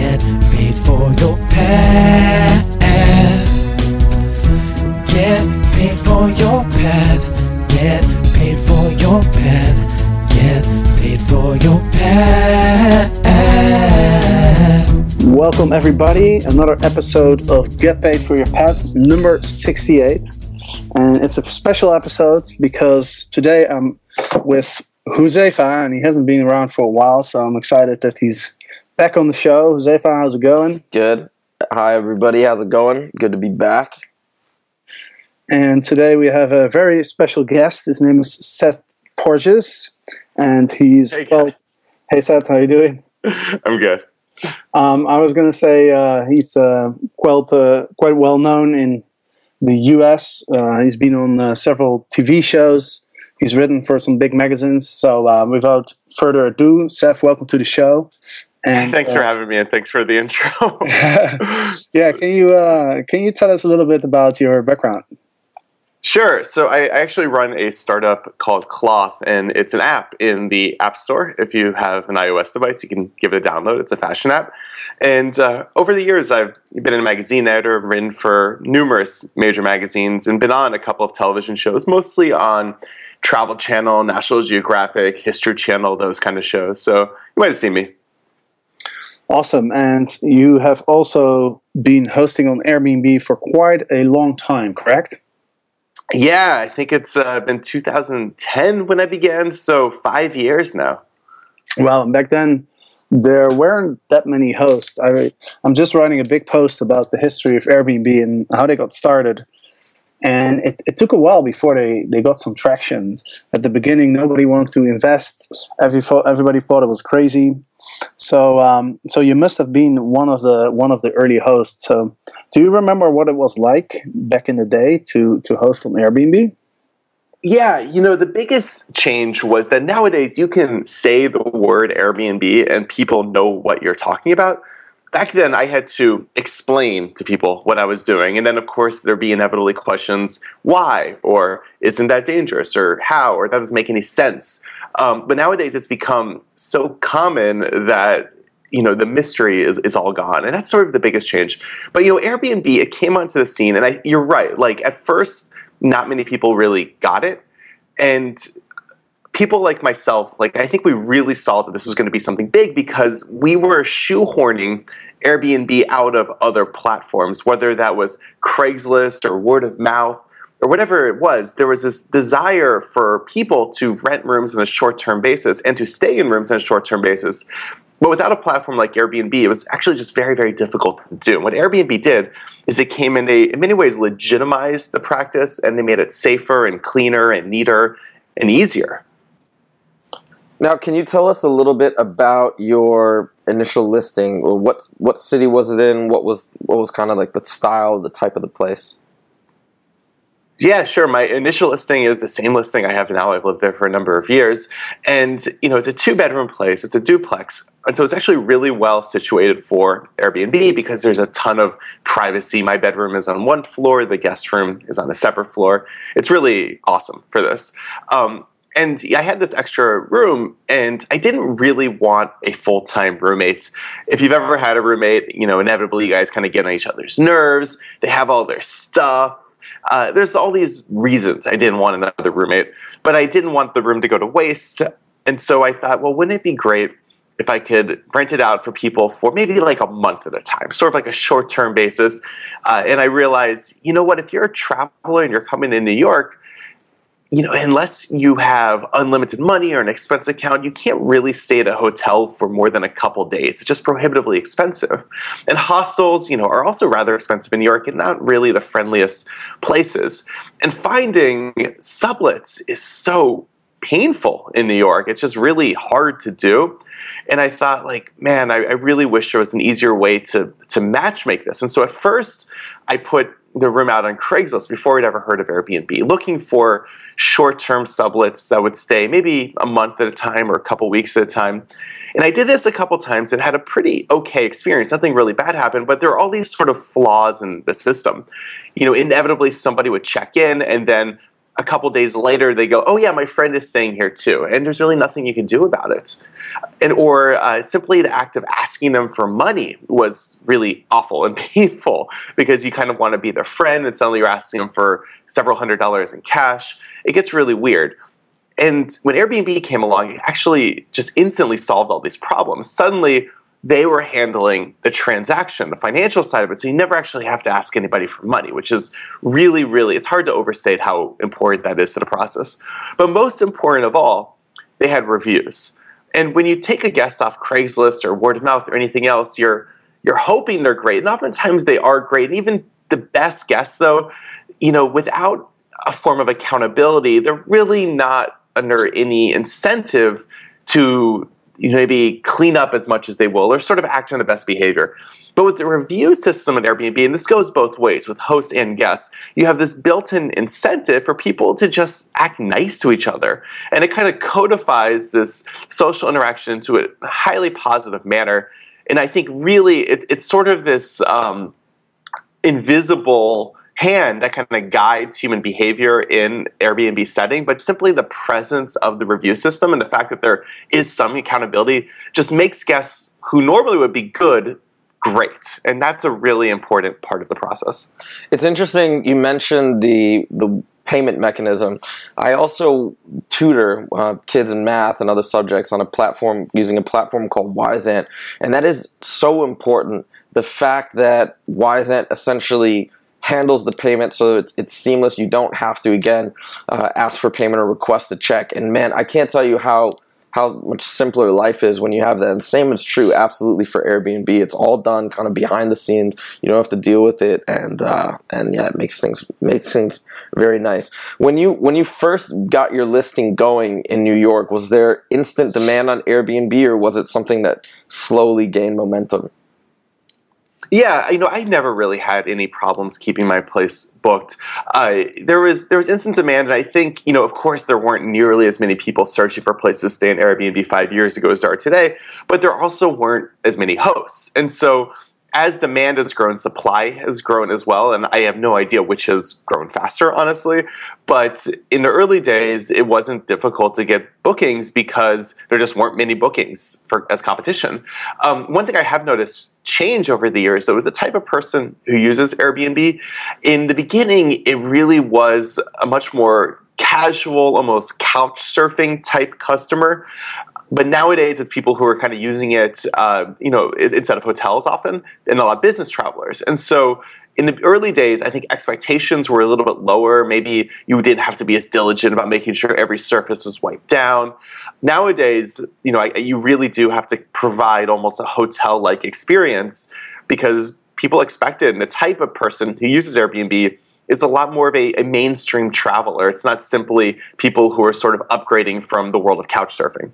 Get paid for your pad. Get paid for your pad. Get paid for your pad. Get paid for your pad. Welcome, everybody. Another episode of Get Paid for Your Pad, number 68. And it's a special episode because today I'm with Josefa, and he hasn't been around for a while, so I'm excited that he's back on the show. Josefa, how's it going? Good. Hi, everybody. How's it going? Good to be back. And today we have a very special guest. His name is Seth Porges, and he's Hey, well. Hey, Seth, how you doing? I'm good. Um, I was gonna say uh, he's uh, quite uh, quite well known in the U.S. Uh, he's been on uh, several TV shows. He's written for some big magazines. So uh, without further ado, Seth, welcome to the show. And thanks uh, for having me, and thanks for the intro. yeah, can you uh, can you tell us a little bit about your background? sure. So I, I actually run a startup called Cloth, and it's an app in the App Store. If you have an iOS device, you can give it a download. It's a fashion app. And uh, over the years, I've been a magazine editor, written for numerous major magazines, and been on a couple of television shows, mostly on Travel Channel, National Geographic, History Channel, those kind of shows. So you might have seen me. Awesome, and you have also been hosting on Airbnb for quite a long time, correct? Yeah, I think it's uh, been 2010 when I began, so five years now. Well, back then there weren't that many hosts. I, I'm just writing a big post about the history of Airbnb and how they got started. And it, it took a while before they, they got some traction. At the beginning, nobody wanted to invest. Every, everybody thought it was crazy. So um, so you must have been one of the one of the early hosts. So do you remember what it was like back in the day to to host on Airbnb? Yeah, you know, the biggest change was that nowadays you can say the word Airbnb and people know what you're talking about. Back then, I had to explain to people what I was doing. And then, of course, there'd be inevitably questions why, or isn't that dangerous, or how, or that doesn't make any sense. Um, but nowadays, it's become so common that you know the mystery is, is all gone and that's sort of the biggest change but you know airbnb it came onto the scene and I, you're right like at first not many people really got it and people like myself like i think we really saw that this was going to be something big because we were shoehorning airbnb out of other platforms whether that was craigslist or word of mouth or whatever it was, there was this desire for people to rent rooms on a short term basis and to stay in rooms on a short term basis. But without a platform like Airbnb, it was actually just very, very difficult to do. And What Airbnb did is it came and they, in many ways, legitimized the practice and they made it safer and cleaner and neater and easier. Now, can you tell us a little bit about your initial listing? What what city was it in? What was what was kind of like the style, the type of the place? Yeah, sure. My initial listing is the same listing I have now. I've lived there for a number of years. And, you know, it's a two bedroom place, it's a duplex. And so it's actually really well situated for Airbnb because there's a ton of privacy. My bedroom is on one floor, the guest room is on a separate floor. It's really awesome for this. Um, and I had this extra room, and I didn't really want a full time roommate. If you've ever had a roommate, you know, inevitably you guys kind of get on each other's nerves. They have all their stuff. Uh, there's all these reasons I didn't want another roommate, but I didn't want the room to go to waste. And so I thought, well, wouldn't it be great if I could rent it out for people for maybe like a month at a time, sort of like a short term basis? Uh, and I realized, you know what, if you're a traveler and you're coming in New York, you know, unless you have unlimited money or an expense account, you can't really stay at a hotel for more than a couple days. It's just prohibitively expensive. And hostels, you know, are also rather expensive in New York and not really the friendliest places. And finding sublets is so painful in New York. It's just really hard to do. and I thought, like, man, I, I really wish there was an easier way to to match make this. And so at first, I put the room out on Craigslist before we'd ever heard of Airbnb, looking for short-term sublets that would stay maybe a month at a time or a couple weeks at a time. And I did this a couple times and had a pretty okay experience. Nothing really bad happened, but there are all these sort of flaws in the system. You know, inevitably somebody would check in and then a couple days later they go, "Oh yeah, my friend is staying here too," and there's really nothing you can do about it. And or uh, simply the act of asking them for money was really awful and painful because you kind of want to be their friend, and suddenly you're asking them for several hundred dollars in cash. It gets really weird. And when Airbnb came along, it actually just instantly solved all these problems. Suddenly, they were handling the transaction, the financial side of it. So you never actually have to ask anybody for money, which is really, really, it's hard to overstate how important that is to the process. But most important of all, they had reviews. And when you take a guest off Craigslist or word of mouth or anything else, you're you're hoping they're great. And oftentimes they are great. And even the best guests, though, you know, without a form of accountability, they're really not under any incentive to maybe clean up as much as they will or sort of act on the best behavior. But with the review system at Airbnb, and this goes both ways with hosts and guests, you have this built in incentive for people to just act nice to each other. And it kind of codifies this social interaction into a highly positive manner. And I think really it, it's sort of this um, invisible hand that kind of guides human behavior in Airbnb setting, but simply the presence of the review system and the fact that there is some accountability just makes guests who normally would be good great and that's a really important part of the process. It's interesting you mentioned the the payment mechanism. I also tutor uh, kids in math and other subjects on a platform using a platform called Wyzant and that is so important. The fact that Wyzant essentially handles the payment so it's, it's seamless. You don't have to, again, uh, ask for payment or request a check. And man, I can't tell you how how much simpler life is when you have that. And same is true absolutely for Airbnb. It's all done kind of behind the scenes. You don't have to deal with it, and uh, and yeah, it makes things makes things very nice. When you when you first got your listing going in New York, was there instant demand on Airbnb, or was it something that slowly gained momentum? Yeah, you know, I never really had any problems keeping my place booked. Uh, there was there was instant demand, and I think you know, of course, there weren't nearly as many people searching for places to stay in Airbnb five years ago as there are today. But there also weren't as many hosts, and so as demand has grown, supply has grown as well, and I have no idea which has grown faster, honestly. But in the early days, it wasn't difficult to get bookings because there just weren't many bookings for as competition. Um, one thing I have noticed change over the years, though, is the type of person who uses Airbnb. In the beginning, it really was a much more casual, almost couch surfing type customer but nowadays, it's people who are kind of using it, uh, you know, instead of hotels often, and a lot of business travelers. And so, in the early days, I think expectations were a little bit lower. Maybe you didn't have to be as diligent about making sure every surface was wiped down. Nowadays, you know, I, you really do have to provide almost a hotel-like experience because people expect it. And the type of person who uses Airbnb is a lot more of a, a mainstream traveler. It's not simply people who are sort of upgrading from the world of couch surfing.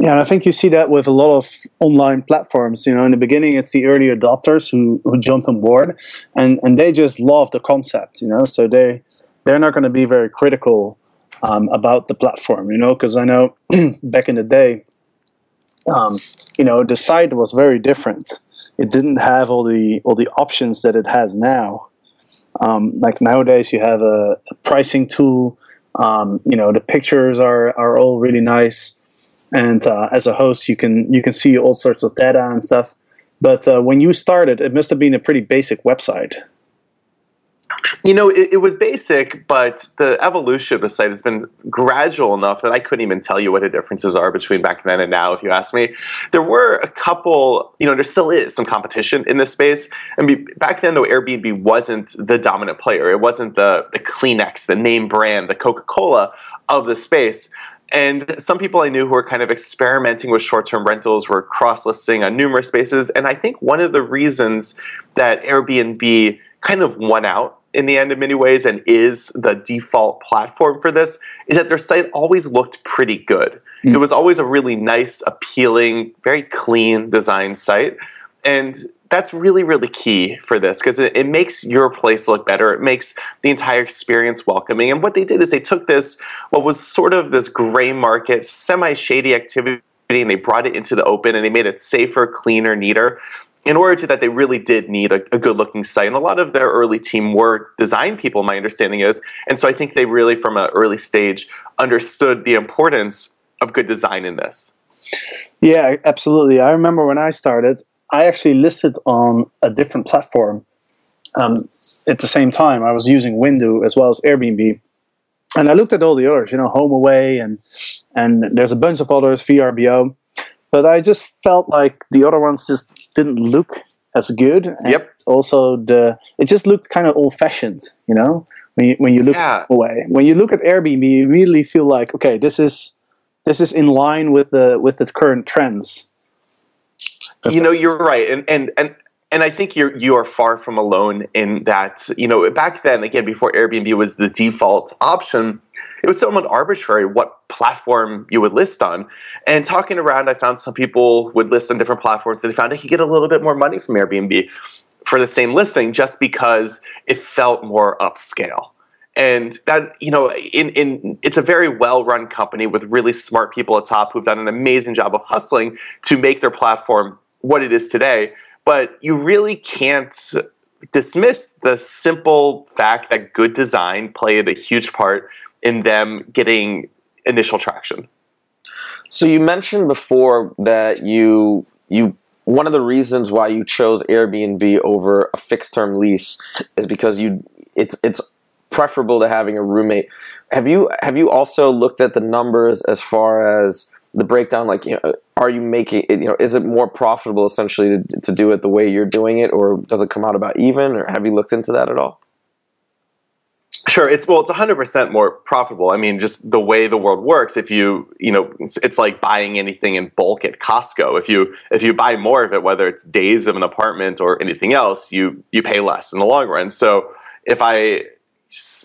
Yeah, and I think you see that with a lot of online platforms. You know, in the beginning, it's the early adopters who, who jump on board, and, and they just love the concept. You know, so they they're not going to be very critical um, about the platform. You know, because I know back in the day, um, you know, the site was very different. It didn't have all the all the options that it has now. Um, like nowadays, you have a, a pricing tool. Um, you know, the pictures are are all really nice and uh, as a host you can you can see all sorts of data and stuff. But uh, when you started it must have been a pretty basic website. You know it, it, was basic but the evolution of the site has been gradual enough that i couldn't even tell you what the differences are between back then and now if you ask me. There were a couple you know there still is some competition in this space. And mean, back then though airbnb wasn't the dominant player. It wasn't the, the kleenex the name brand the coca-cola of the space and some people I knew who were kind of experimenting with short term rentals were cross listing on numerous spaces. And I think one of the reasons that Airbnb kind of won out in the end in many ways and is the default platform for this is that their site always looked pretty good. Hmm. It was always a really nice, appealing, very clean design site. And that's really, really key for this because it, it makes your place look better. It makes the entire experience welcoming. And what they did is they took this, what was sort of this gray market, semi shady activity, and they brought it into the open and they made it safer, cleaner, neater in order to that, they really did need a, a good looking site. And a lot of their early team were design people, my understanding is. And so I think they really, from an early stage, understood the importance of good design in this. Yeah, absolutely. I remember when I started, I actually listed on a different platform. Um, at the same time, I was using Wimdu as well as Airbnb, and I looked at all the others, you know, HomeAway, and and there's a bunch of others, VRBO, but I just felt like the other ones just didn't look as good. And Yep. Also, the it just looked kind of old fashioned, you know. When you, when you look Yeah. away, when you look at Airbnb, you immediately feel like, okay, this is this is in line with the with the current trends. You know you're right and and and and I think you're you are far from alone in that. You know, back then, again, before Airbnb was the default option, it was somewhat arbitrary what platform you would list on. And talking around, I found some people would list on different platforms, and they found they could get a little bit more money from Airbnb for the same listing just because it felt more upscale. And that you know, in in it's a very well run company with really smart people at top who've done an amazing job of hustling to make their platform what it is today. But you really can't dismiss the simple fact that good design played a huge part in them getting initial traction. So you mentioned before that you you one of the reasons why you chose Airbnb over a fixed term lease is because you it's it's preferable to having a roommate. Have you have you also looked at the numbers as far as the breakdown like you know are you making it you know is it more profitable essentially to, to do it the way you're doing it or does it come out about even or have you looked into that at all? Sure, it's well, it's 100% more profitable. I mean, just the way the world works, if you, you know, it's, it's like buying anything in bulk at Costco. If you if you buy more of it, whether it's days of an apartment or anything else, you you pay less in the long run. So, if I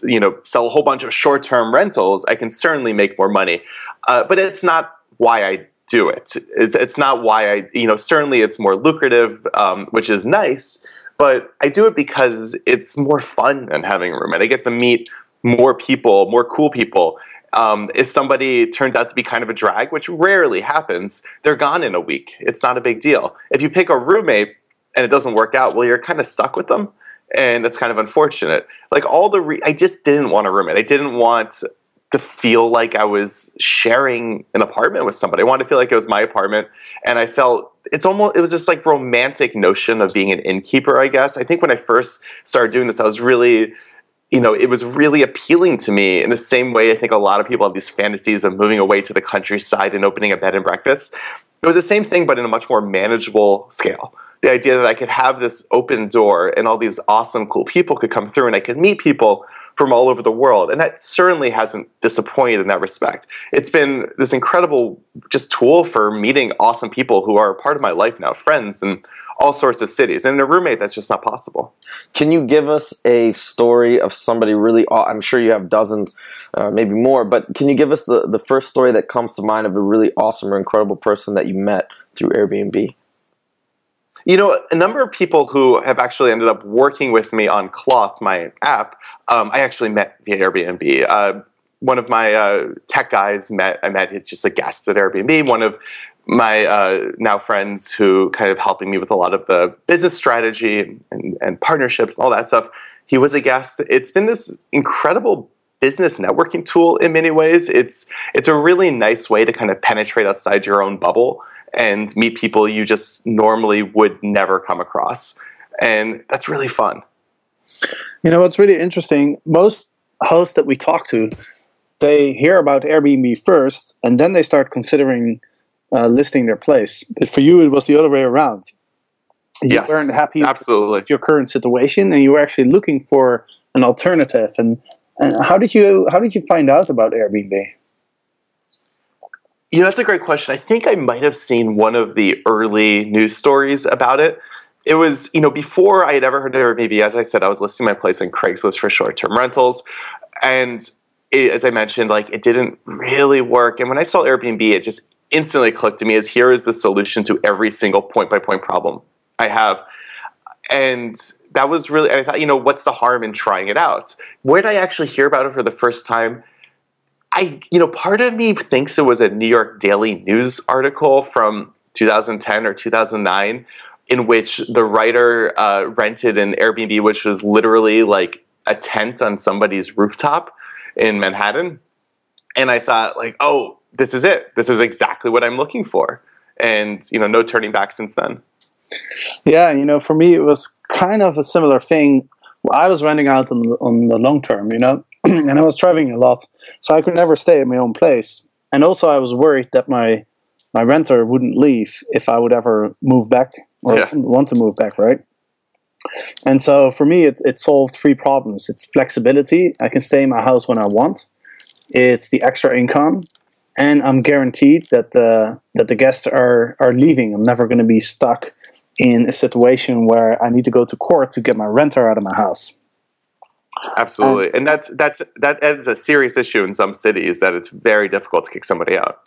you know, sell a whole bunch of short-term rentals, I can certainly make more money. Uh, but it's not why I do it. It's, it's not why I, you know, certainly it's more lucrative, um, which is nice, but I do it because it's more fun than having a roommate. I get to meet more people, more cool people. Um, if somebody turns out to be kind of a drag, which rarely happens, they're gone in a week. It's not a big deal. If you pick a roommate and it doesn't work out, well, you're kind of stuck with them, and that's kind of unfortunate. Like all the, re- I just didn't want a roommate. I didn't want to feel like I was sharing an apartment with somebody. I wanted to feel like it was my apartment, and I felt it's almost it was this like romantic notion of being an innkeeper. I guess I think when I first started doing this, I was really you know, it was really appealing to me in the same way I think a lot of people have these fantasies of moving away to the countryside and opening a bed and breakfast. It was the same thing, but in a much more manageable scale. The idea that I could have this open door and all these awesome, cool people could come through and I could meet people from all over the world. And that certainly hasn't disappointed in that respect. It's been this incredible just tool for meeting awesome people who are a part of my life now, friends and all sorts of cities. And a roommate, that's just not possible. Can you give us a story of somebody really? aw- I'm sure you have dozens, uh, maybe more, but can you give us the, the first story that comes to mind of a really awesome or incredible person that you met through Airbnb? You know, a number of people who have actually ended up working with me on Cloth, my app, um, I actually met via Airbnb. Uh, one of my uh, tech guys met, I met, it's just a guest at Airbnb. One of my uh, now friends who kind of helping me with a lot of the business strategy and, and partnerships, all that stuff. He was a guest. It's been this incredible business networking tool in many ways. It's it's a really nice way to kind of penetrate outside your own bubble and meet people you just normally would never come across. And that's really fun. You know what's really interesting? Most hosts that we talk to, they hear about Airbnb first, and then they start considering uh, listing their place. But for you, it was the other way around. You yes, weren't happy absolutely. with your current situation, and you were actually looking for an alternative. And, and how did you how did you find out about Airbnb? You know, that's a great question. I think I might have seen one of the early news stories about it. It was, you know, before I had ever heard of Airbnb, as I said, I was listing my place on Craigslist for short term rentals. And it, as I mentioned, like it didn't really work. And when I saw Airbnb, it just instantly clicked to me as here is the solution to every single point by point problem I have. And that was really, I thought, you know, what's the harm in trying it out? Where did I actually hear about it for the first time? I, you know, part of me thinks it was a New York Daily News article from 2010 or 2009 in which the writer uh, rented an Airbnb, which was literally like a tent on somebody's rooftop in Manhattan. And I thought, like, oh, this is it. This is exactly what I'm looking for. And, you know, no turning back since then. Yeah, you know, for me, it was kind of a similar thing. I was renting out on, on the long term, you know, and I was traveling a lot. So I could never stay at my own place. And also, I was worried that my my renter wouldn't leave if I would ever move back or Yeah. want to move back, right? And so for me, it, it solved three problems. It's flexibility. I can stay in my house when I want. It's the extra income, and I'm guaranteed that the that the guests are are leaving. I'm never going to be stuck in a situation where I need to go to court to get my renter out of my house. Absolutely. and that's, that's, that is a serious issue in some cities that it's very difficult to kick somebody out.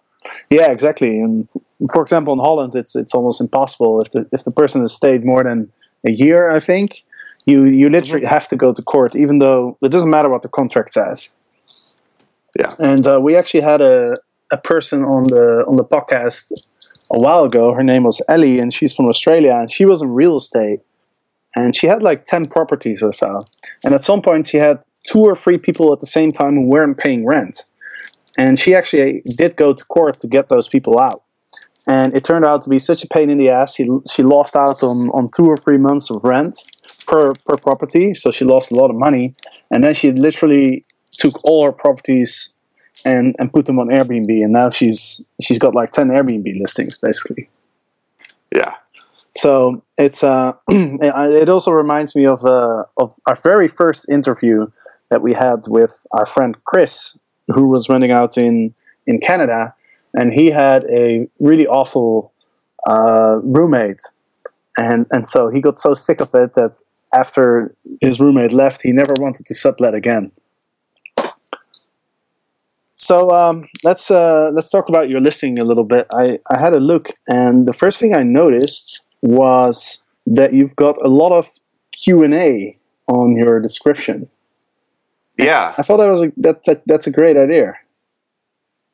Yeah, exactly. And f- for example, in Holland, it's it's almost impossible if the if the person has stayed more than a year. I think you you literally have to go to court, even though it doesn't matter what the contract says. Yeah. And uh, we actually had a a person on the on the podcast a while ago. Her name was Ellie, and she's from Australia, and she was in real estate, and she had like ten properties or so. And at some point, she had two or three people at the same time who weren't paying rent and she actually did go to court to get those people out. And it turned out to be such a pain in the ass. She, she lost out on, on two or three months of rent per, per property, so she lost a lot of money. And then she literally took all her properties and, and put them on Airbnb, and now she's she's got like ten Airbnb listings basically. Yeah. So it's uh, it also reminds me of uh, of our very first interview that we had with our friend Chris, who was renting out in in Canada, and he had a really awful uh, roommate, and and so he got so sick of it that after his roommate left, he never wanted to sublet again. So um, let's uh, let's talk about your listing a little bit. I, I had a look, and the first thing I noticed was that you've got a lot of Q and A on your description. Yeah. I thought that was a, that, that that's a great idea.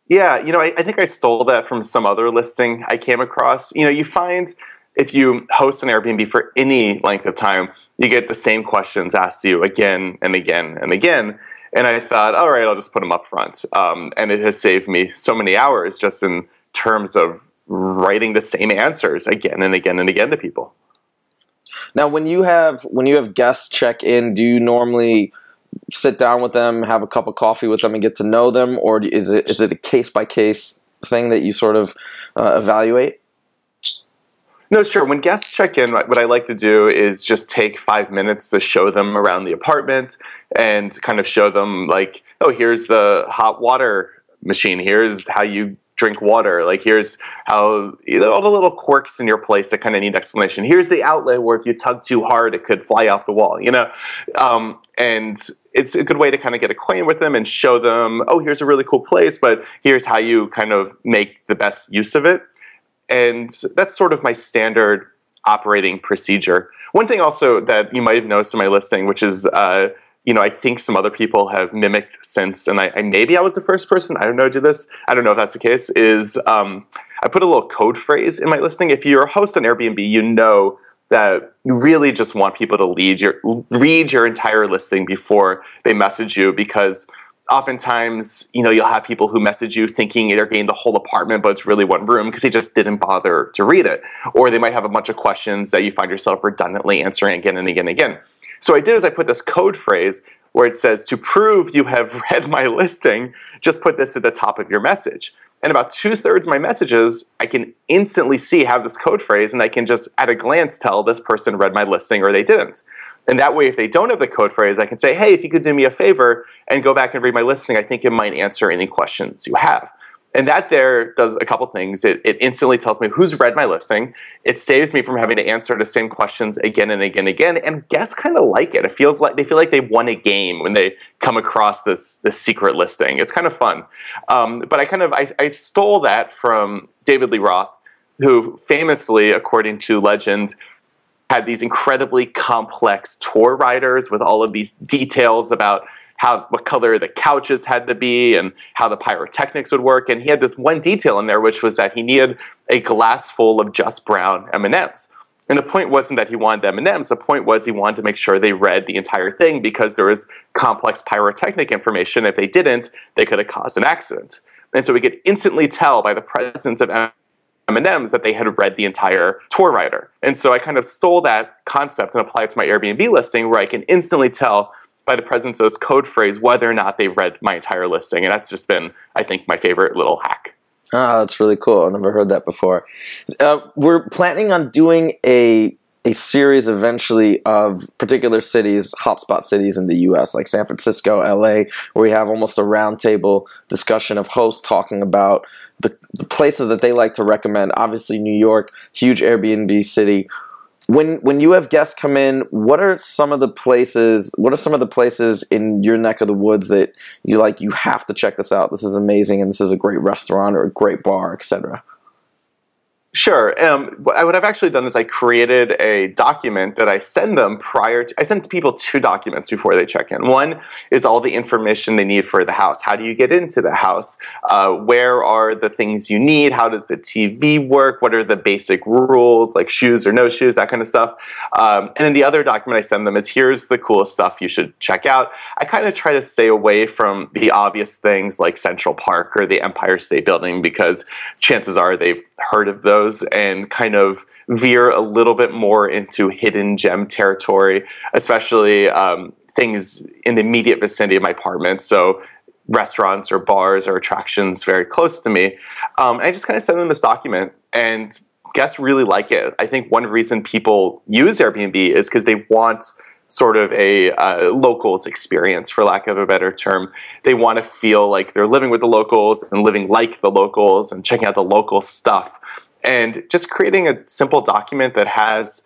Yeah, you know, I, I think I stole that from some other listing I came across. You know, you find if you host an Airbnb for any length of time, you get the same questions asked to you again and again and again. And I thought, all right, I'll just put them up front. Um, and it has saved me so many hours just in terms of writing the same answers again and again and again to people. Now, when you have when you have guests check in, do you normally sit down with them, have a cup of coffee with them, and get to know them, or is it is it a case by case thing that you sort of uh, evaluate? No, sure. When guests check in, what I like to do is just take five minutes to show them around the apartment and kind of show them, like, oh, here's the hot water machine. Here's how you drink water. Like, here's how, you know, all the little quirks in your place that kind of need explanation. Here's the outlet where if you tug too hard, it could fly off the wall, you know? Um, and it's a good way to kind of get acquainted with them and show them, oh, here's a really cool place, but here's how you kind of make the best use of it and that's sort of my standard operating procedure. One thing also that you might have noticed in my listing, which is, uh, you know, I think some other people have mimicked since, and I, I maybe I was the first person. I don't know, do this. I don't know if that's the case. Is um, I put a little code phrase in my listing. If you're a host on Airbnb, you know that you really just want people to lead your read your entire listing before they message you because oftentimes, you know, you'll have people who message you thinking they're getting the whole apartment, but it's really one room because they just didn't bother to read it. Or they might have a bunch of questions that you find yourself redundantly answering again and again and again. So I did is I put this code phrase where it says, to prove you have read my listing, just put this at the top of your message. And about two thirds of my messages, I can instantly see have this code phrase, and I can just at a glance tell this person read my listing or they didn't. And that way, if they don't have the code phrase, I can say, hey, if you could do me a favor and go back and read my listing, I think it might answer any questions you have. And that there does a couple things. It, it instantly tells me who's read my listing. It saves me from having to answer the same questions again and again and again. And guests kind of like it. It feels like they feel like they won a game when they come across this this secret listing. It's kind of fun. Um, but I kind of I, I stole that from David Lee Roth, who famously, according to legend, had these incredibly complex tour riders with all of these details about how what color the couches had to be and how the pyrotechnics would work. And he had this one detail in there, which was that he needed a glass full of just brown M and the point wasn't that he wanted M and M's. The point was he wanted to make sure they read the entire thing because there was complex pyrotechnic information. If they didn't, they could have caused an accident. And so we could instantly tell by the presence of M&Ms that they had read the entire tour rider. And so I kind of stole that concept and applied it to my Airbnb listing where I can instantly tell by the presence of this code phrase whether or not they've read my entire listing. And that's just been, I think, my favorite little hack. Oh, that's really cool. I've never heard that before. Uh, we're planning on doing a a series eventually of particular cities, hotspot cities in the U.S., like San Francisco, L.A., where we have almost a roundtable discussion of hosts talking about the, the places that they like to recommend. Obviously, New York, huge Airbnb city when when you have guests come in, what are some of the places? What are some of the places in your neck of the woods that you like? You have to check this out. This is amazing, and this is a great restaurant or a great bar, etc. Sure. Um, what I've actually done is I created a document that I send them prior to, I send people two documents before they check in. One is all the information they need for the house. How do you get into the house? Uh, where are the things you need? How does the TV work? What are the basic rules, like shoes or no shoes, that kind of stuff. Um, and then the other document I send them is here's the coolest stuff you should check out. I kind of try to stay away from the obvious things like Central Park or the Empire State Building because chances are they've heard of those and kind of veer a little bit more into hidden gem territory, especially um, things in the immediate vicinity of my apartment. So restaurants or bars or attractions very close to me. Um, I just kind of send them this document and guests really like it. I think one reason people use Airbnb is because they want sort of a uh, locals experience, for lack of a better term. They want to feel like they're living with the locals and living like the locals and checking out the local stuff. And just creating a simple document that has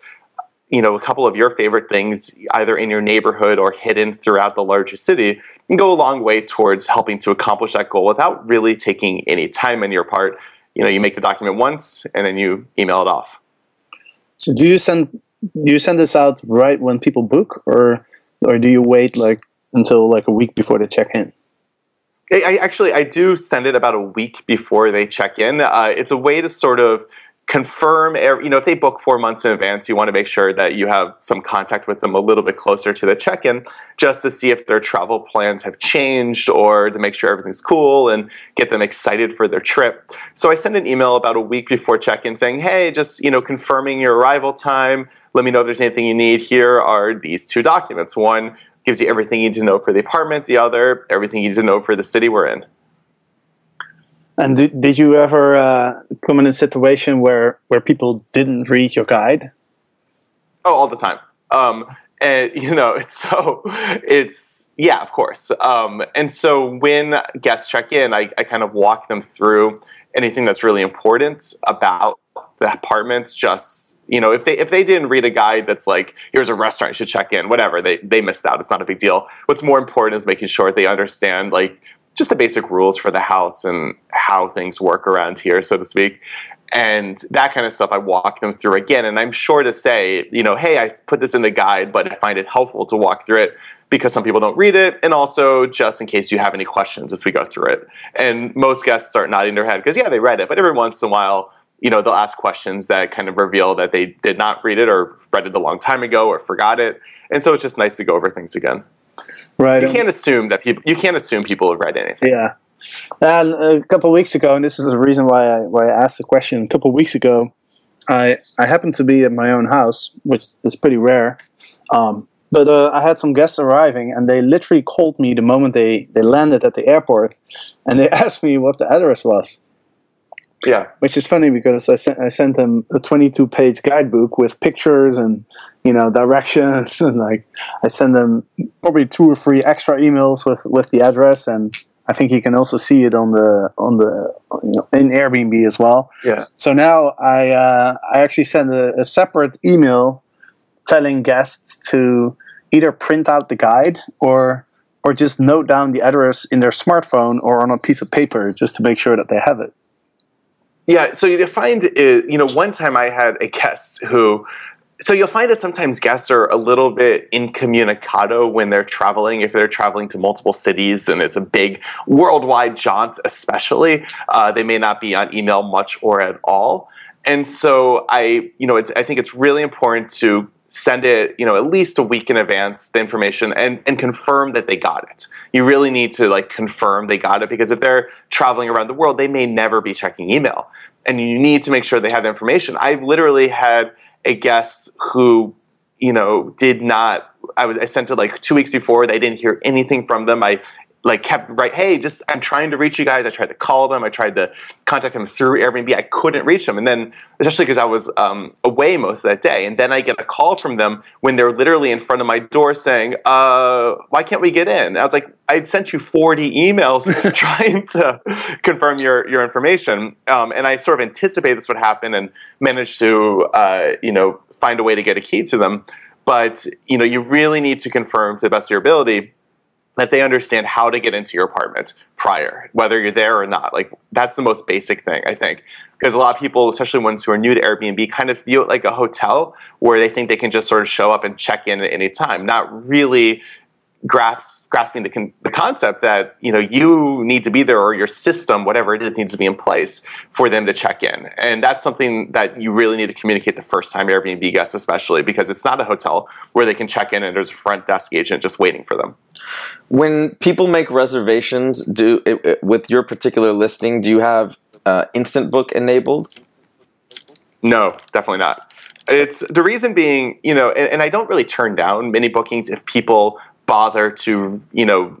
you know a couple of your favorite things either in your neighborhood or hidden throughout the larger city can go a long way towards helping to accomplish that goal without really taking any time on your part you know you make the document once and then you email it off so do you send do you send this out right when people book, or or do you wait like until like a week before they check in? I, actually I do send it about a week before they check in. Uh, it's a way to sort of confirm you know if they book four months in advance you want to make sure that you have some contact with them a little bit closer to the check-in just to see if their travel plans have changed or to make sure everything's cool and get them excited for their trip so i send an email about a week before check-in saying hey just you know confirming your arrival time let me know if there's anything you need. Here are these two documents. One gives you everything you need to know for the apartment, the other, everything you need to know for the city we're in. And did, did you ever uh, come in a situation where, where people didn't read your guide? Oh, all the time. Um, and you know, it's so it's yeah, of course. Um, and so when guests check in, I, I kind of walk them through anything that's really important about the apartments. Just you know, if they if they didn't read a guide that's like, here's a restaurant you should check in, whatever, they they missed out. It's not a big deal. What's more important is making sure they understand like just the basic rules for the house and how things work around here, so to speak. And that kind of stuff I walk them through again. And I'm sure to say, you know, hey, I put this in the guide, but I find it helpful to walk through it because some people don't read it, and also just in case you have any questions as we go through it. And most guests start nodding their head because, yeah, they read it, but every once in a while, you know, they'll ask questions that kind of reveal that they did not read it or read it a long time ago or forgot it. And so it's just nice to go over things again. Right. You can't assume that people. You can't assume people have read anything. Yeah. And a couple of weeks ago, and this is the reason why I why I asked the question. A couple of weeks ago, I I happened to be at my own house, which is pretty rare. Um, but uh, I had some guests arriving, and they literally called me the moment they, they landed at the airport, and they asked me what the address was. Yeah, which is funny because I sent I sent them a 22 page guidebook with pictures and you know directions and like I send them probably two or three extra emails with with the address and I think you can also see it on the on the you know, in Airbnb as well. Yeah. So now I uh, I actually send a, a separate email telling guests to either print out the guide or or just note down the address in their smartphone or on a piece of paper just to make sure that they have it. Yeah, so you find it, you know, one time I had a guest who so you'll find that sometimes guests are a little bit incommunicado when they're traveling. If they're traveling to multiple cities and it's a big worldwide jaunt, especially, uh, they may not be on email much or at all. And so I, you know, I think it's really important to send it, you know, at least a week in advance, the information, and, and confirm that they got it. You really need to like confirm they got it because if they're traveling around the world, they may never be checking email. And you need to make sure they have information. I've literally had a guest who you know did not I was I sent it like two weeks before. They didn't hear anything from them. I like kept right. Hey, just I'm trying to reach you guys. I tried to call them. I tried to contact them through Airbnb. I couldn't reach them. And then especially because I was um, away most of that day. And then I get a call from them when they're literally in front of my door saying, uh, "Why can't we get in?" I was like, "I sent you 40 emails trying to confirm your your information." Um, and I sort of anticipated this would happen and managed to uh, you know find a way to get a key to them. But you know, you really need to confirm to the best of your ability that they understand how to get into your apartment prior, whether you're there or not. Like that's the most basic thing, I think. Because a lot of people, especially ones who are new to Airbnb, kind of view it like a hotel where they think they can just sort of show up and check in at any time, not really grasp, grasping the, con- the concept that you know you need to be there or your system, whatever it is, needs to be in place for them to check in. And that's something that you really need to communicate the first time Airbnb guests, especially because it's not a hotel where they can check in and there's a front desk agent just waiting for them. When people make reservations, do it, it- with your particular listing, do you have uh, instant book enabled? No, definitely not. It's the reason being, you know, and, and I don't really turn down many bookings if people bother to, you know,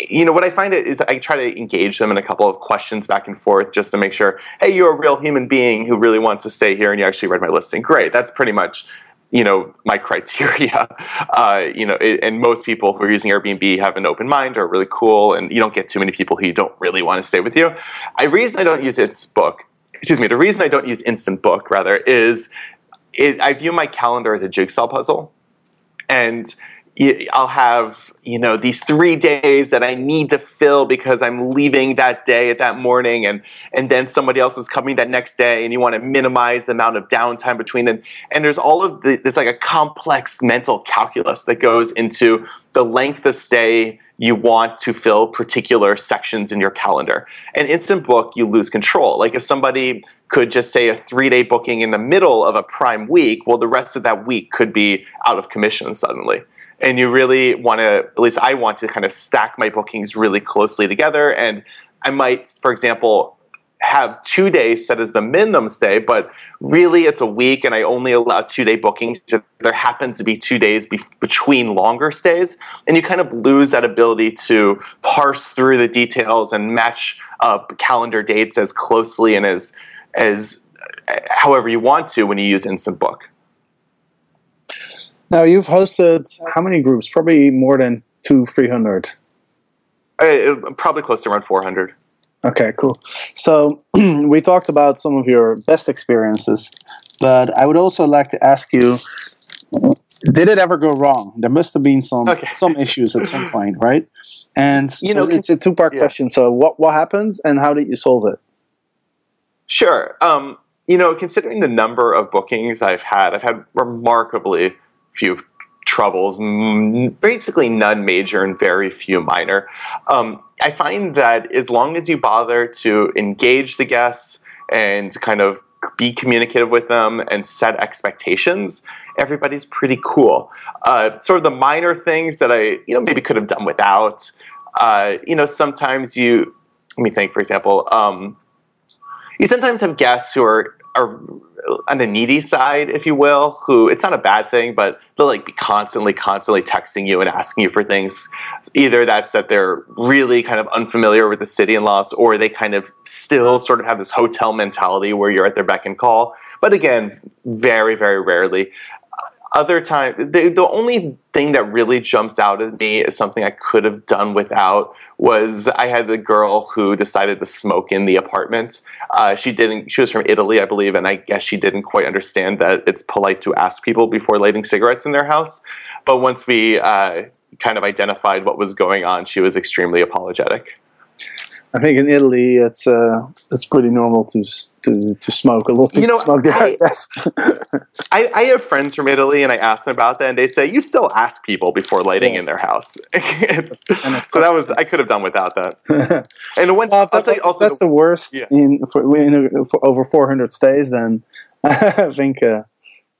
you know what I find it is I try to engage them in a couple of questions back and forth just to make sure, hey, you're a real human being who really wants to stay here and you actually read my listing. Great, that's pretty much you know my criteria. Uh, you know, it, and most people who are using Airbnb have an open mind, or are really cool, and you don't get too many people who don't really want to stay with you. I reason I don't use its book. Excuse me. The reason I don't use Instant Book rather is it, I view my calendar as a jigsaw puzzle, and I'll have you know these three days that I need to fill because I'm leaving that day at that morning, and and then somebody else is coming that next day, and you want to minimize the amount of downtime between them. And there's all of the there's like a complex mental calculus that goes into the length of stay you want to fill particular sections in your calendar. And instant book, you lose control. Like if somebody could just say a three day booking in the middle of a prime week, well, the rest of that week could be out of commission suddenly. And you really want to, at least I want to kind of stack my bookings really closely together. And I might, for example, have two days set as the minimum stay, but really it's a week and I only allow two day bookings. There happens to be two days be- between longer stays, and you kind of lose that ability to parse through the details and match up calendar dates as closely and as as uh, however you want to when you use Instant Book. Now you've hosted how many groups? Probably more than two, three hundred. Uh, probably close to around 400. Okay, cool. So we talked about some of your best experiences, but I would also like to ask you: Did it ever go wrong? There must have been some Okay. some issues at some point, right? And You know, know, it's a two part yeah. question. So what what happens, and how did you solve it? Sure. Um, you know, considering the number of bookings I've had, I've had remarkably few troubles, basically none major and very few minor. Um, I find that as long as you bother to engage the guests and kind of be communicative with them and set expectations, everybody's pretty cool. Uh, sort of the minor things that I, you know, maybe could have done without. Uh, you know, sometimes you, let me think, for example, um, you sometimes have guests who are are on the needy side, if you will, who it's not a bad thing, but they'll like be constantly, constantly texting you and asking you for things. Either that's that they're really kind of unfamiliar with the city and laws, or they kind of still sort of have this hotel mentality where you're at their beck and call. But again, very, very rarely. Other time the, the only thing that really jumps out at me is something i could have done without was i had the girl who decided to smoke in the apartment. Uh, she didn't she was from italy i believe and i guess she didn't quite understand that it's polite to ask people before lighting cigarettes in their house. But once we uh, kind of identified what was going on she was extremely apologetic I think in Italy it's uh, it's pretty normal to to, to smoke. A little. You know, smoke. I- I. I, have friends from Italy, and I asked them about that, and they say you still ask people before lighting Yeah. in their house. It's- so that was I could have done without that. And when Well, that- also, that's the worst Yeah. in for, in for over 400 stays, then I think uh,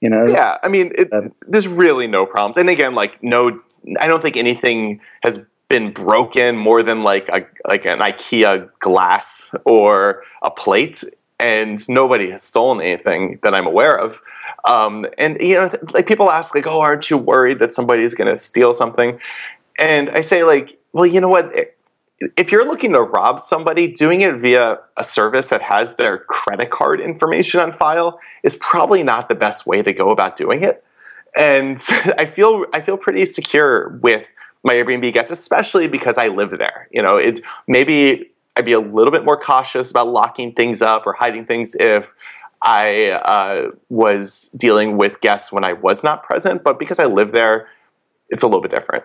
you know. yeah, I mean, it, there's really no problems. And again, like no, I don't think anything has been broken more than like a like an IKEA glass or a plate, and nobody has stolen anything that I'm aware of. Um, and you know, like people ask, like, "Oh, aren't you worried that somebody's going to steal something?" And I say, like, well, you know what? If you're looking to rob somebody, doing it via a service that has their credit card information on file is probably not the best way to go about doing it. And I feel I feel pretty secure with my Airbnb guests, especially because I live there. You know, it maybe I'd be a little bit more cautious about locking things up or hiding things if I uh, was dealing with guests when I was not present. But because I live there, it's a little bit different.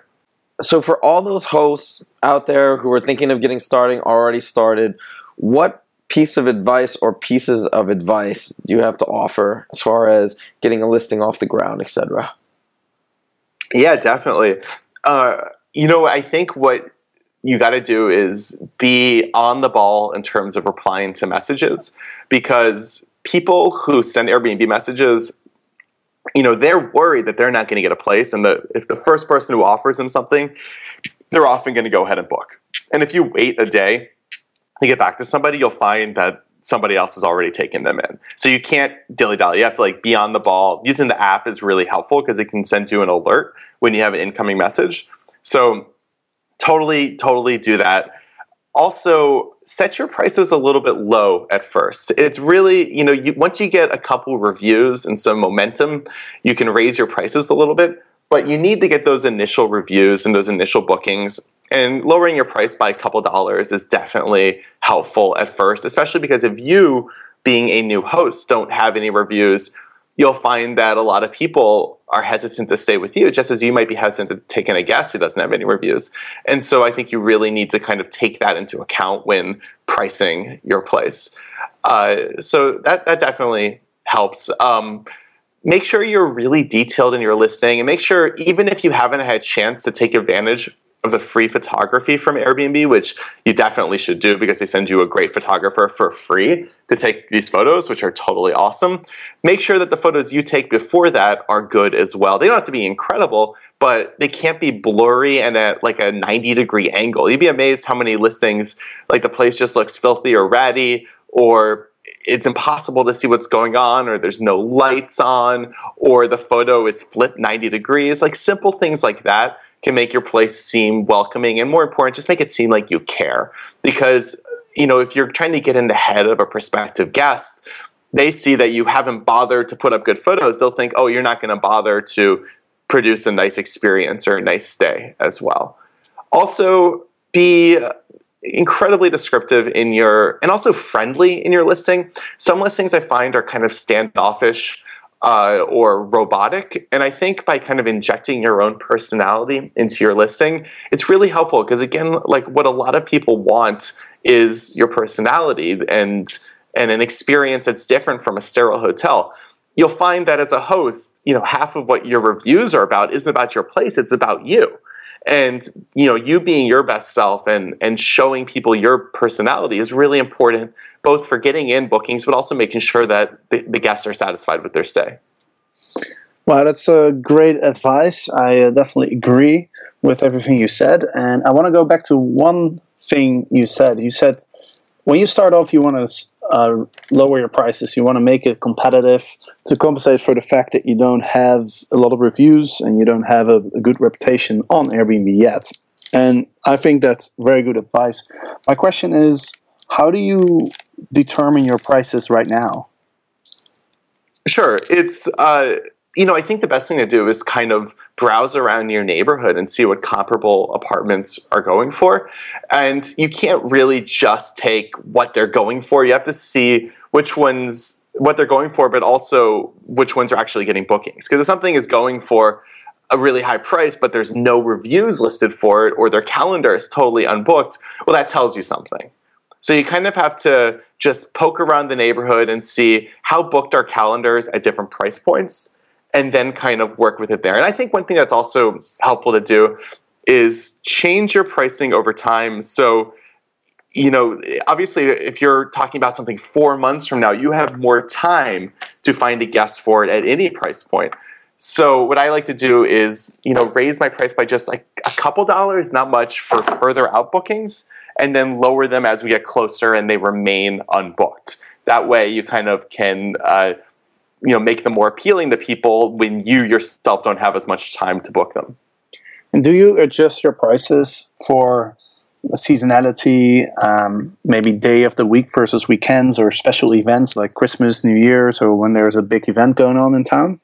So, for all those hosts out there who are thinking of getting starting, already started, what piece of advice or pieces of advice do you have to offer as far as getting a listing off the ground, etc.? Yeah, definitely. Uh, you know, I think what you got to do is be on the ball in terms of replying to messages because people who send Airbnb messages, you know, they're worried that they're not going to get a place, and that if the first person who offers them something, they're often going to go ahead and book. And if you wait a day to get back to somebody, you'll find that somebody else has already taken them in. So you can't dilly dally. You have to like be on the ball. Using the app is really helpful because it can send you an alert when you have an incoming message. So totally, totally do that. Also, set your prices a little bit low at first. It's really, you know, you, once you get a couple reviews and some momentum, you can raise your prices a little bit. But you need to get those initial reviews and those initial bookings. And lowering your price by a couple dollars is definitely helpful at first, especially because if you, being a new host, don't have any reviews, you'll find that a lot of people are hesitant to stay with you, just as you might be hesitant to take in a guest who doesn't have any reviews. And so I think you really need to kind of take that into account when pricing your place. Uh, so that, that definitely helps. Um, make sure you're really detailed in your listing and make sure, even if you haven't had a chance to take advantage of the free photography from Airbnb, which you definitely should do because they send you a great photographer for free to take these photos, which are totally awesome. Make sure that the photos you take before that are good as well. They don't have to be incredible, but they can't be blurry and at like a 90 degree angle. You'd be amazed how many listings, like the place just looks filthy or ratty, or it's impossible to see what's going on, or there's no lights on, or the photo is flipped 90 degrees. Like simple things like that can make your place seem welcoming and more important just make it seem like you care because you know if you're trying to get in the head of a prospective guest they see that you haven't bothered to put up good photos they'll think oh you're not going to bother to produce a nice experience or a nice stay as well also be incredibly descriptive in your and also friendly in your listing some listings i find are kind of standoffish uh, or robotic. And I think by kind of injecting your own personality into your listing, it's really helpful because again, like what a lot of people want is your personality and and an experience that's different from a sterile hotel. You'll find that as a host, you know, half of what your reviews are about isn't about your place, it's about you. And you know, you being your best self and and showing people your personality is really important both for getting in bookings, but also making sure that the, the guests are satisfied with their stay. Well, that's uh, great advice. I uh, definitely agree with everything you said. And I want to go back to one thing you said. You said when you start off, you want to uh, lower your prices, you want to make it competitive to compensate for the fact that you don't have a lot of reviews and you don't have a, a good reputation on Airbnb yet. And I think that's very good advice. My question is how do you determine your prices right now? Sure, it's uh, you know, I think the best thing to do is kind of browse around your neighborhood and see what comparable apartments are going for. And you can't really just take what they're going for. You have to see which ones what they're going for, but also which ones are actually getting bookings. Because if something is going for a really high price, but there's no reviews listed for it, or their calendar is totally unbooked, well, that tells you something. So you kind of have to just poke around the neighborhood and see how booked are calendars at different price points, and then kind of work with it there. And I think one thing that's also helpful to do is change your pricing over time. So you know, obviously, if you're talking about something four months from now, you have more time to find a guest for it at any price point. So what I like to do is, you know, raise my price by just like a couple dollars, not much, for further out bookings, and then lower them as we get closer and they remain unbooked. That way, you kind of can, uh, you know, make them more appealing to people when you yourself don't have as much time to book them. And do you adjust your prices for seasonality, um, maybe day of the week versus weekends or special events like Christmas, New Year's, or when there's a big event going on in town?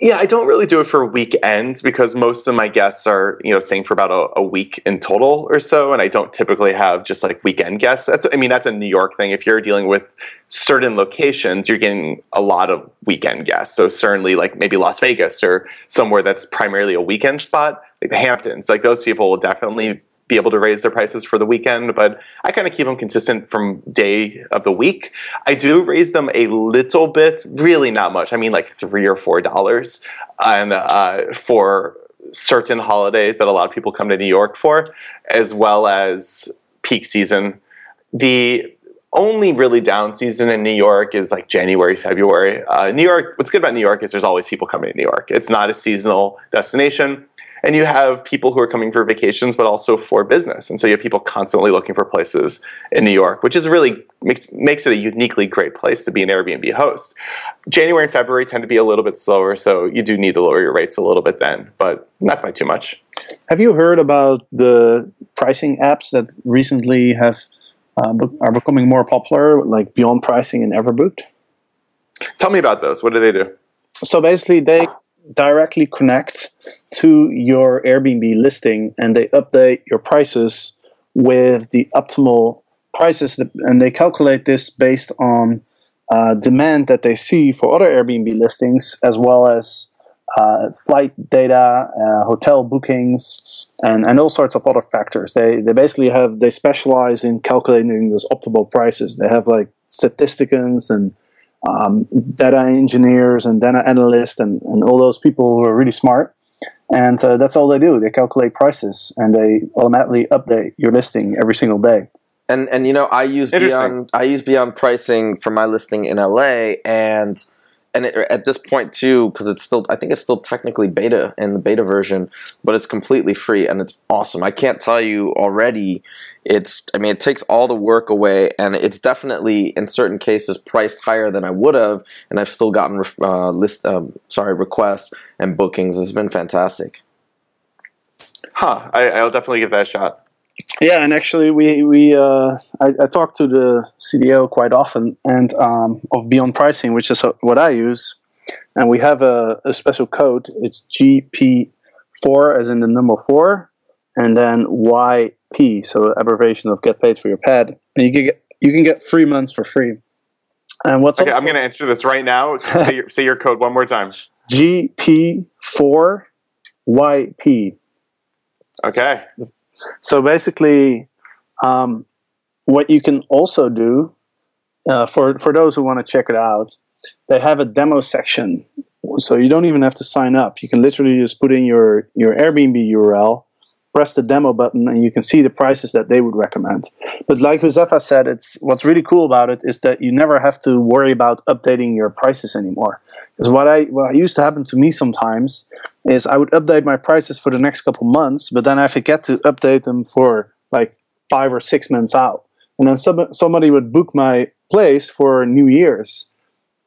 Yeah, I don't really do it for weekends because most of my guests are, you know, staying for about a, a, week in total or so, and I don't typically have just like weekend guests. That's, I mean, that's a New York thing. If you're dealing with certain locations, you're getting a lot of weekend guests. So certainly, like maybe Las Vegas or somewhere that's primarily a weekend spot, like the Hamptons, like those people will definitely be able to raise their prices for the weekend, but I kind of keep them consistent from day of the week. I do raise them a little bit, really not much. I mean, like three or four dollars, and uh, for certain holidays that a lot of people come to New York for, as well as peak season. The only really down season in New York is like January, February. Uh, New York, what's good about New York is there's always people coming to New York. It's not a seasonal destination and you have people who are coming for vacations but also for business. And so you have people constantly looking for places in new york which is really makes, makes it a uniquely great place to be an airbnb host. January and february tend to be a little bit slower so you do need to lower your rates a little bit then but not by too much. Have you heard about the pricing apps that recently have uh, are becoming more popular like beyond pricing and everbooked tell me about those. What do they do? So basically they directly connect to your Airbnb listing and they update your prices with the optimal prices and they calculate this based on uh, demand that they see for other Airbnb listings as well as uh, flight data, uh, hotel bookings, and, and all sorts of other factors. They, they basically have, they specialize in calculating those optimal prices. They have like statisticians and um, data engineers and data analysts and, and all those people who are really smart. And uh, that's all they do. They calculate prices and they automatically update your listing every single day. And and you know I use beyond I use beyond pricing for my listing in LA and and it, at this point too, because it's still, I think it's still technically beta in the beta version, but it's completely free and it's awesome. I can't tell you already. It's, I mean, it takes all the work away, and it's definitely in certain cases priced higher than I would have, and I've still gotten uh, list, um, sorry, requests and bookings. It's been fantastic. Huh? I, I'll definitely give that a shot. Yeah, and actually, we we uh, I, I talk to the CDO quite often, and um, of Beyond Pricing, which is what I use, and we have a, a special code. It's GP four, as in the number four, and then YP, so abbreviation of Get Paid for Your Pad, and you can get you can get three months for free. And what's okay? I'm going to enter this right now. say, your, say your code one more time. GP four YP. Okay. So so basically, um, what you can also do uh, for for those who want to check it out, they have a demo section. So you don't even have to sign up. You can literally just put in your your Airbnb URL, press the demo button, and you can see the prices that they would recommend. But like Huzefa said, it's what's really cool about it is that you never have to worry about updating your prices anymore. Because what I what used to happen to me sometimes is I would update my prices for the next couple months, but then I forget to update them for like five or six months out. And then some, somebody would book my place for New Year's,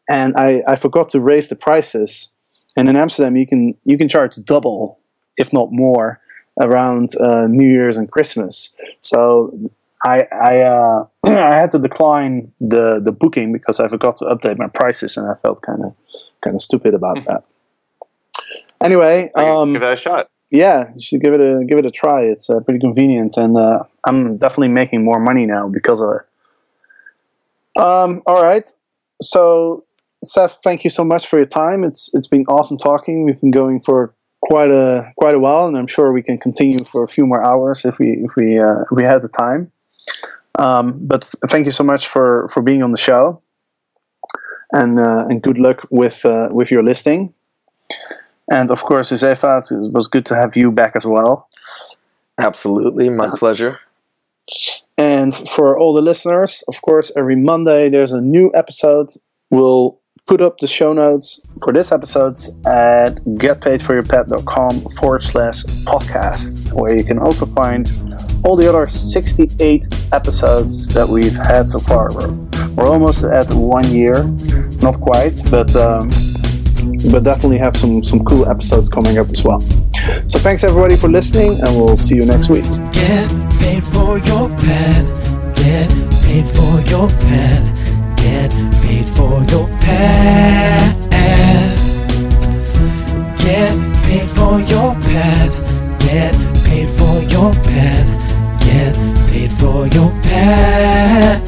and I, I forgot to raise the prices. And in Amsterdam, you can you can charge double, if not more, around uh, New Year's and Christmas. So I I, uh, I had to decline the the booking because I forgot to update my prices, and I felt kind of kind of stupid about mm-hmm. that. Anyway, um, give that a shot. yeah, you should give it a give it a try. It's uh, pretty convenient, and uh, I'm definitely making more money now because of it. Um, all right, so Seth, thank you so much for your time. It's it's been awesome talking. We've been going for quite a quite a while, and I'm sure we can continue for a few more hours if we if we uh, if we have the time. Um, but f- thank you so much for for being on the show, and uh, and good luck with uh, with your listing. And of course, Huzefa, it was good to have you back as well. Absolutely, my pleasure. And for all the listeners, of course, every Monday there's a new episode. We'll put up the show notes for this episode at getpaidforyourpad.com forward slash podcast, where you can also find all the other 68 episodes that we've had so far. We're, we're almost at one year, not quite, but um, but definitely have some some cool episodes coming up as well. So thanks everybody for listening, and we'll see you next week. Get paid for your pad. Get paid for your pad. Get paid for your pad. Get paid for your pad. Get paid for your pad. Get paid for your pad.